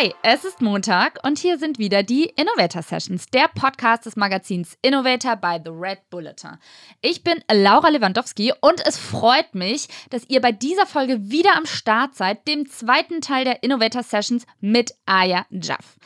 Hi, es ist Montag und hier sind wieder die Innovator Sessions, der Podcast des Magazins Innovator by The Red Bulletin. Ich bin Laura Lewandowski und es freut mich, dass ihr bei dieser Folge wieder am Start seid, dem zweiten Teil der Innovator Sessions mit Aya Jaff.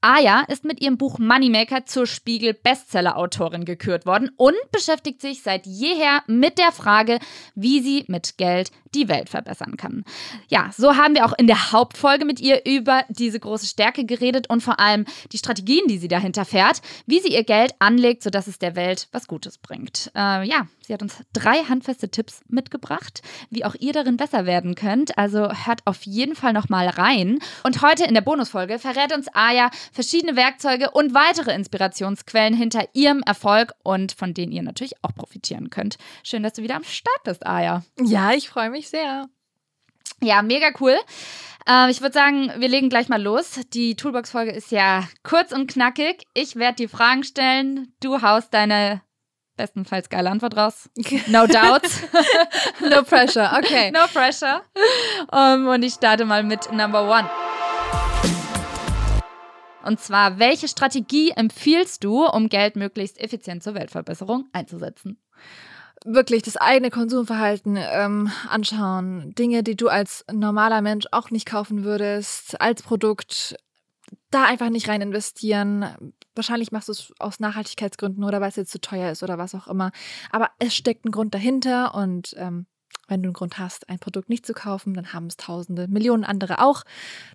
Aya ist mit ihrem Buch Moneymaker zur Spiegel Bestseller-Autorin gekürt worden und beschäftigt sich seit jeher mit der Frage, wie sie mit Geld die Welt verbessern kann. Ja, so haben wir auch in der Hauptfolge mit ihr über diese große Stärke geredet und vor allem die Strategien, die sie dahinter fährt, wie sie ihr Geld anlegt, sodass es der Welt was Gutes bringt. Äh, ja, sie hat uns drei handfeste Tipps mitgebracht, wie auch ihr darin besser werden könnt. Also hört auf jeden Fall noch mal rein. Und heute in der Bonusfolge verrät uns Aya verschiedene Werkzeuge und weitere Inspirationsquellen hinter ihrem Erfolg und von denen ihr natürlich auch profitieren könnt. Schön, dass du wieder am Start bist, Aya. Ja, ich freue mich sehr. Ja, mega cool. Äh, ich würde sagen, wir legen gleich mal los. Die Toolbox-Folge ist ja kurz und knackig. Ich werde die Fragen stellen. Du haust deine bestenfalls geile Antwort raus. No doubt. no pressure, okay. No pressure. Um, und ich starte mal mit Number One. Und zwar, welche Strategie empfiehlst du, um Geld möglichst effizient zur Weltverbesserung einzusetzen? Wirklich das eigene Konsumverhalten ähm, anschauen. Dinge, die du als normaler Mensch auch nicht kaufen würdest, als Produkt, da einfach nicht rein investieren. Wahrscheinlich machst du es aus Nachhaltigkeitsgründen oder weil es jetzt zu teuer ist oder was auch immer. Aber es steckt ein Grund dahinter und ähm, wenn du einen Grund hast, ein Produkt nicht zu kaufen, dann haben es Tausende, Millionen andere auch.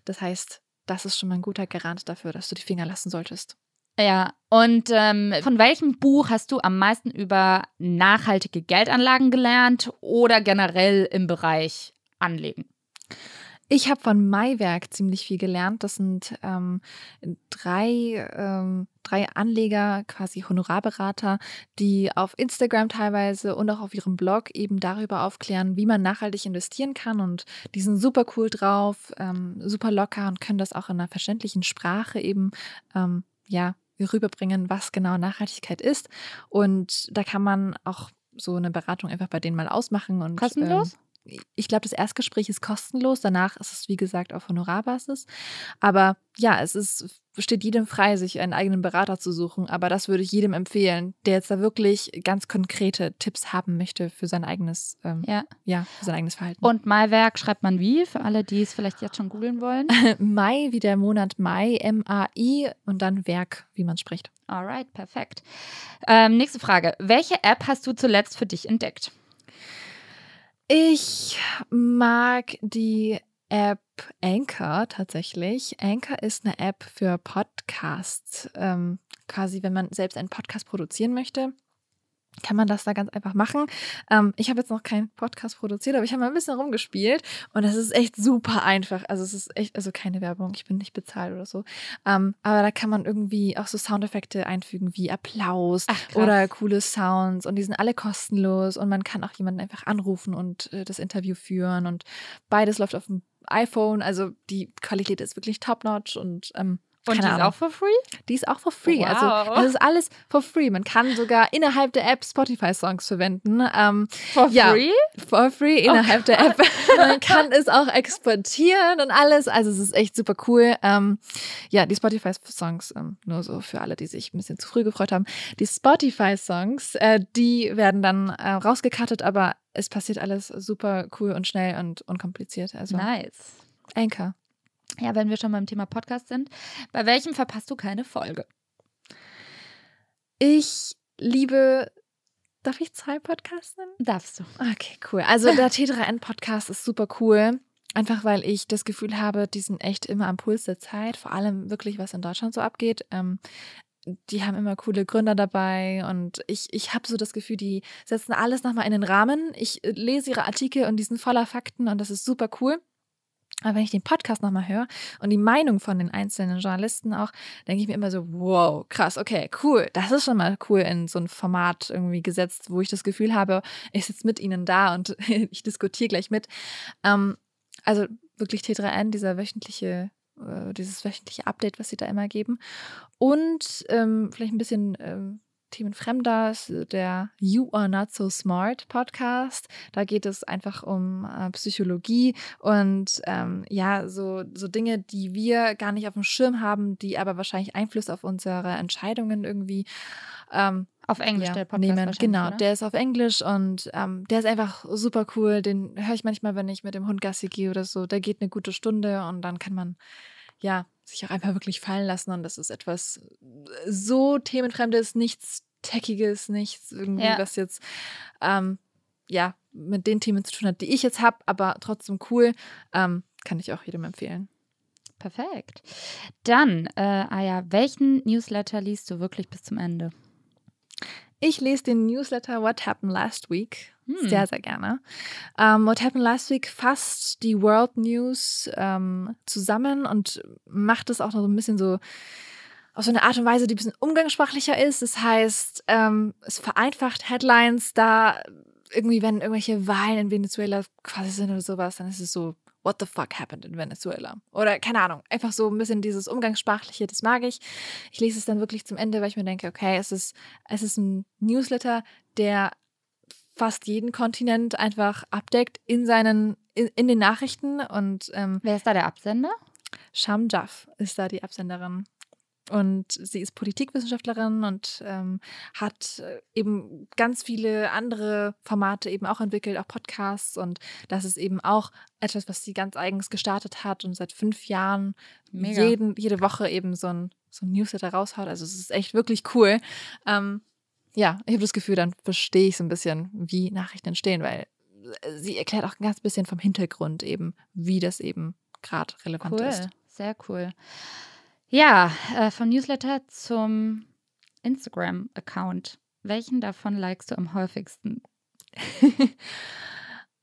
Das heißt, das ist schon mal ein guter Garant dafür, dass du die Finger lassen solltest. Ja, und ähm, von welchem Buch hast du am meisten über nachhaltige Geldanlagen gelernt oder generell im Bereich Anlegen? Ich habe von Maiwerk ziemlich viel gelernt. Das sind ähm, drei, ähm, drei Anleger, quasi Honorarberater, die auf Instagram teilweise und auch auf ihrem Blog eben darüber aufklären, wie man nachhaltig investieren kann. Und die sind super cool drauf, ähm, super locker und können das auch in einer verständlichen Sprache eben ähm, ja rüberbringen, was genau Nachhaltigkeit ist. Und da kann man auch so eine Beratung einfach bei denen mal ausmachen. Und, Kostenlos? Ähm, ich glaube, das Erstgespräch ist kostenlos. Danach ist es, wie gesagt, auf Honorarbasis. Aber ja, es ist, steht jedem frei, sich einen eigenen Berater zu suchen. Aber das würde ich jedem empfehlen, der jetzt da wirklich ganz konkrete Tipps haben möchte für sein eigenes, ähm, ja. Ja, für sein eigenes Verhalten. Und Maiwerk schreibt man wie, für alle, die es vielleicht jetzt schon googeln wollen? Mai, wie der Monat Mai, M-A-I und dann Werk, wie man spricht. Alright, perfekt. Ähm, nächste Frage. Welche App hast du zuletzt für dich entdeckt? Ich mag die App Anchor tatsächlich. Anchor ist eine App für Podcasts. Ähm, quasi, wenn man selbst einen Podcast produzieren möchte, kann man das da ganz einfach machen. Ähm, ich habe jetzt noch keinen Podcast produziert, aber ich habe mal ein bisschen rumgespielt und es ist echt super einfach. Also es ist echt, also keine Werbung, ich bin nicht bezahlt oder so. Ähm, aber da kann man irgendwie auch so Soundeffekte einfügen wie Applaus Ach, oder coole Sounds und die sind alle kostenlos und man kann auch jemanden einfach anrufen und äh, das Interview führen und beides läuft auf dem iPhone. Also die Qualität ist wirklich top-notch und ähm, und die ist auch for free? Die ist auch for free. Also, wow. Also es ist alles for free. Man kann sogar innerhalb der App Spotify-Songs verwenden. Ähm, for ja, free? For free innerhalb oh der App. Man kann es auch exportieren und alles. Also es ist echt super cool. Ähm, ja, die Spotify-Songs, ähm, nur so für alle, die sich ein bisschen zu früh gefreut haben. Die Spotify-Songs, äh, die werden dann äh, rausgekattet, aber es passiert alles super cool und schnell und unkompliziert. Also, nice. Anchor. Ja, wenn wir schon beim Thema Podcast sind, bei welchem verpasst du keine Folge? Ich liebe Darf ich zwei Podcasts nennen? Darfst du. Okay, cool. Also der T3N-Podcast ist super cool. Einfach weil ich das Gefühl habe, die sind echt immer am Puls der Zeit, vor allem wirklich, was in Deutschland so abgeht. Ähm, die haben immer coole Gründer dabei und ich, ich habe so das Gefühl, die setzen alles nochmal in den Rahmen. Ich lese ihre Artikel und die sind voller Fakten und das ist super cool. Aber wenn ich den Podcast nochmal höre und die Meinung von den einzelnen Journalisten auch, denke ich mir immer so, wow, krass, okay, cool. Das ist schon mal cool in so ein Format irgendwie gesetzt, wo ich das Gefühl habe, ich sitze mit ihnen da und ich diskutiere gleich mit. Ähm, also wirklich T3N, dieser wöchentliche, äh, dieses wöchentliche Update, was sie da immer geben. Und ähm, vielleicht ein bisschen ähm, themenfremder, ist der You Are Not So Smart Podcast. Da geht es einfach um äh, Psychologie und ähm, ja, so, so Dinge, die wir gar nicht auf dem Schirm haben, die aber wahrscheinlich Einfluss auf unsere Entscheidungen irgendwie ähm, auf Englisch ja, der Podcast nehmen. Genau, oder? der ist auf Englisch und ähm, der ist einfach super cool. Den höre ich manchmal, wenn ich mit dem Hund Gassi gehe oder so. Der geht eine gute Stunde und dann kann man ja sich auch einfach wirklich fallen lassen und das ist etwas so themenfremdes, nichts Techiges, nichts irgendwie, Ja. was jetzt ähm, ja mit den Themen zu tun hat, die ich jetzt habe, aber trotzdem cool. Ähm, kann ich auch jedem empfehlen. Perfekt. Dann, äh, ah ja, welchen Newsletter liest du wirklich bis zum Ende? Ich lese den Newsletter What Happened Last Week Hm. sehr, sehr gerne. Ähm, What Happened Last Week fasst die World News ähm, zusammen und macht es auch noch so ein bisschen so auf so eine Art und Weise, die ein bisschen umgangssprachlicher ist. Das heißt, ähm, es vereinfacht Headlines, da irgendwie, wenn irgendwelche Wahlen in Venezuela quasi sind oder sowas, dann ist es so, what the fuck happened in Venezuela? Oder keine Ahnung, einfach so ein bisschen dieses Umgangssprachliche, das mag ich. Ich lese es dann wirklich zum Ende, weil ich mir denke, okay, es ist, es ist ein Newsletter, der fast jeden Kontinent einfach abdeckt in seinen, in, in den Nachrichten und ähm, Wer ist da der Absender? Sham Jaff ist da die Absenderin. Und sie ist Politikwissenschaftlerin und ähm, hat äh, eben ganz viele andere Formate eben auch entwickelt, auch Podcasts. Und das ist eben auch etwas, was sie ganz eigens gestartet hat und seit fünf Jahren Mega. jeden, jede Woche eben so ein, so ein Newsletter raushaut. Also es ist echt wirklich cool. Ähm, ja, ich habe das Gefühl, dann verstehe ich so ein bisschen, wie Nachrichten entstehen, weil äh, sie erklärt auch ein ganz bisschen vom Hintergrund eben, wie das eben gerade relevant Cool, ist. sehr cool. Ja, äh, vom Newsletter zum Instagram-Account. Welchen davon likest du am häufigsten?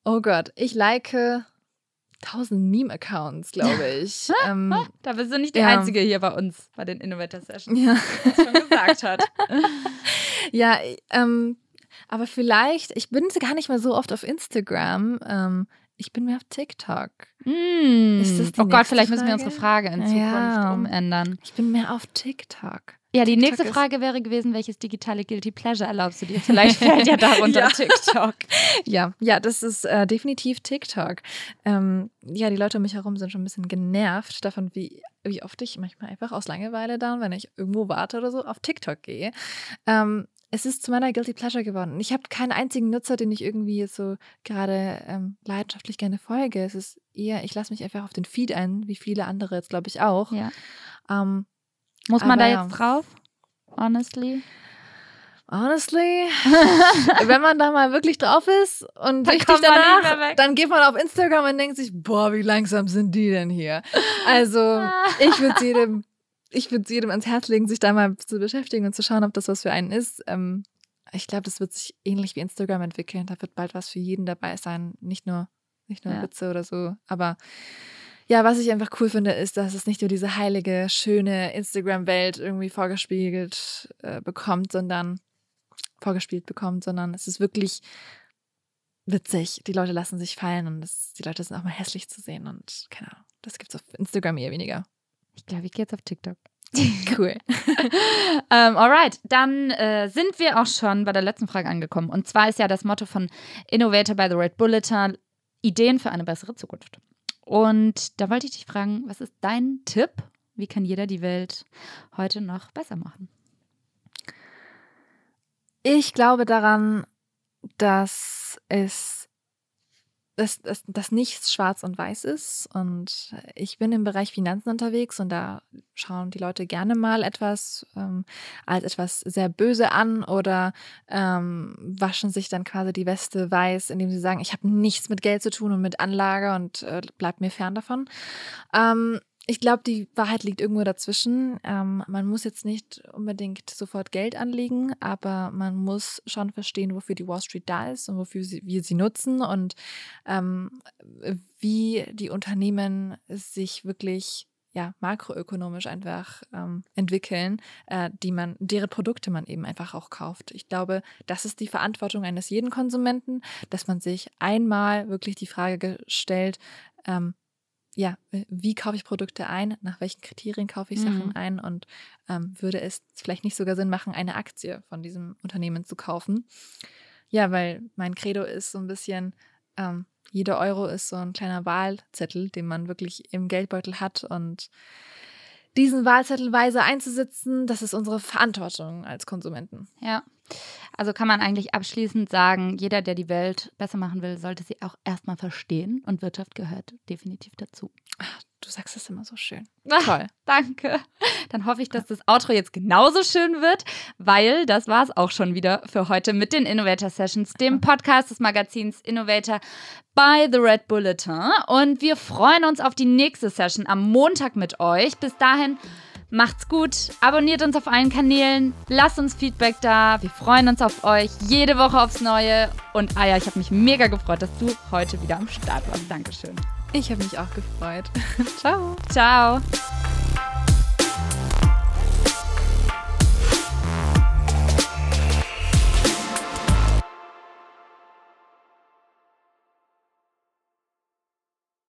oh Gott, ich like 1000 Meme-Accounts, glaube ich. ähm, Da bist du nicht die Ja. Einzige hier bei uns, bei den Innovator Sessions, ja. die das schon gesagt hat. ja, ähm, aber vielleicht, ich bin gar nicht mehr so oft auf Instagram. Ähm, ich bin mehr auf TikTok. Mm. Ist das die oh Gott, vielleicht müssen wir Frage? unsere Frage in Zukunft Ja. umändern. Ich bin mehr auf TikTok. Ja, die TikTok nächste Frage wäre gewesen, welches digitale Guilty Pleasure erlaubst du dir? Vielleicht fällt ja darunter Ja. TikTok. Ja, ja, das ist äh, definitiv TikTok. Ähm, ja, die Leute um mich herum sind schon ein bisschen genervt davon, wie, wie oft ich manchmal einfach aus Langeweile dann, wenn ich irgendwo warte oder so, auf TikTok gehe. Ähm, es ist zu meiner Guilty Pleasure geworden. Ich habe keinen einzigen Nutzer, den ich irgendwie jetzt so gerade ähm, leidenschaftlich gerne folge. Es ist eher, ich lasse mich einfach auf den Feed ein, wie viele andere jetzt, glaube ich, auch. Ja. Ähm, Muss man da jetzt drauf? Honestly? Honestly, wenn man da mal wirklich drauf ist und Dann richtig danach, dann geht man auf Instagram und denkt sich, boah, wie langsam sind die denn hier? Also, ich würde jedem, ich würde jedem ans Herz legen, sich da mal zu beschäftigen und zu schauen, ob das was für einen ist. Ähm, ich glaube, das wird sich ähnlich wie Instagram entwickeln. Da wird bald was für jeden dabei sein, nicht nur, nicht nur Ja. Witze oder so. Aber ja, was ich einfach cool finde, ist, dass es nicht nur diese heilige, schöne Instagram-Welt irgendwie vorgespiegelt äh, bekommt, sondern vorgespielt bekommt, sondern es ist wirklich witzig. Die Leute lassen sich fallen und es, die Leute sind auch mal hässlich zu sehen und keine Ahnung. Das gibt es auf Instagram eher weniger. Ich glaube, ich gehe jetzt auf TikTok. Cool. ähm, alright, dann äh, sind wir auch schon bei der letzten Frage angekommen. Und zwar ist ja das Motto von Innovator by the Red Bulletin Ideen für eine bessere Zukunft. Und da wollte ich dich fragen, was ist dein Tipp? Wie kann jeder die Welt heute noch besser machen? Ich glaube daran, dass es dass, dass, dass nichts schwarz und weiß ist. Und ich bin im Bereich Finanzen unterwegs und da schauen die Leute gerne mal etwas ähm, als etwas sehr böse an oder ähm, waschen sich dann quasi die Weste weiß, indem sie sagen, ich habe nichts mit Geld zu tun und mit Anlage und äh, bleibt mir fern davon. Ähm, ich glaube, die Wahrheit liegt irgendwo dazwischen. Ähm, man muss jetzt nicht unbedingt sofort Geld anlegen, aber man muss schon verstehen, wofür die Wall Street da ist und wofür sie, wir sie nutzen und ähm, wie die Unternehmen sich wirklich ja, makroökonomisch einfach ähm, entwickeln, äh, die man, deren Produkte man eben einfach auch kauft. Ich glaube, das ist die Verantwortung eines jeden Konsumenten, dass man sich einmal wirklich die Frage stellt, ähm, ja, äh, wie kaufe ich Produkte ein, nach welchen Kriterien kaufe ich Sachen Mhm. ein und ähm, würde es vielleicht nicht sogar Sinn machen, eine Aktie von diesem Unternehmen zu kaufen. Ja, weil mein Credo ist so ein bisschen, ähm, jeder Euro ist so ein kleiner Wahlzettel, den man wirklich im Geldbeutel hat und diesen Wahlzettel weise einzusetzen, das ist unsere Verantwortung als Konsumenten. Ja. Also kann man eigentlich abschließend sagen, jeder, der die Welt besser machen will, sollte sie auch erstmal verstehen und Wirtschaft gehört definitiv dazu. Du sagst es immer so schön. Ah, Toll. Danke. Dann hoffe ich, dass das Outro jetzt genauso schön wird, weil das war es auch schon wieder für heute mit den Innovator Sessions, dem Podcast des Magazins Innovator by The Red Bulletin. Und wir freuen uns auf die nächste Session am Montag mit euch. Bis dahin macht's gut, abonniert uns auf allen Kanälen, lasst uns Feedback da. Wir freuen uns auf euch jede Woche aufs Neue. Und Aya, ich habe mich mega gefreut, dass du heute wieder am Start warst. Dankeschön. Ich habe mich auch gefreut. Ciao. Ciao.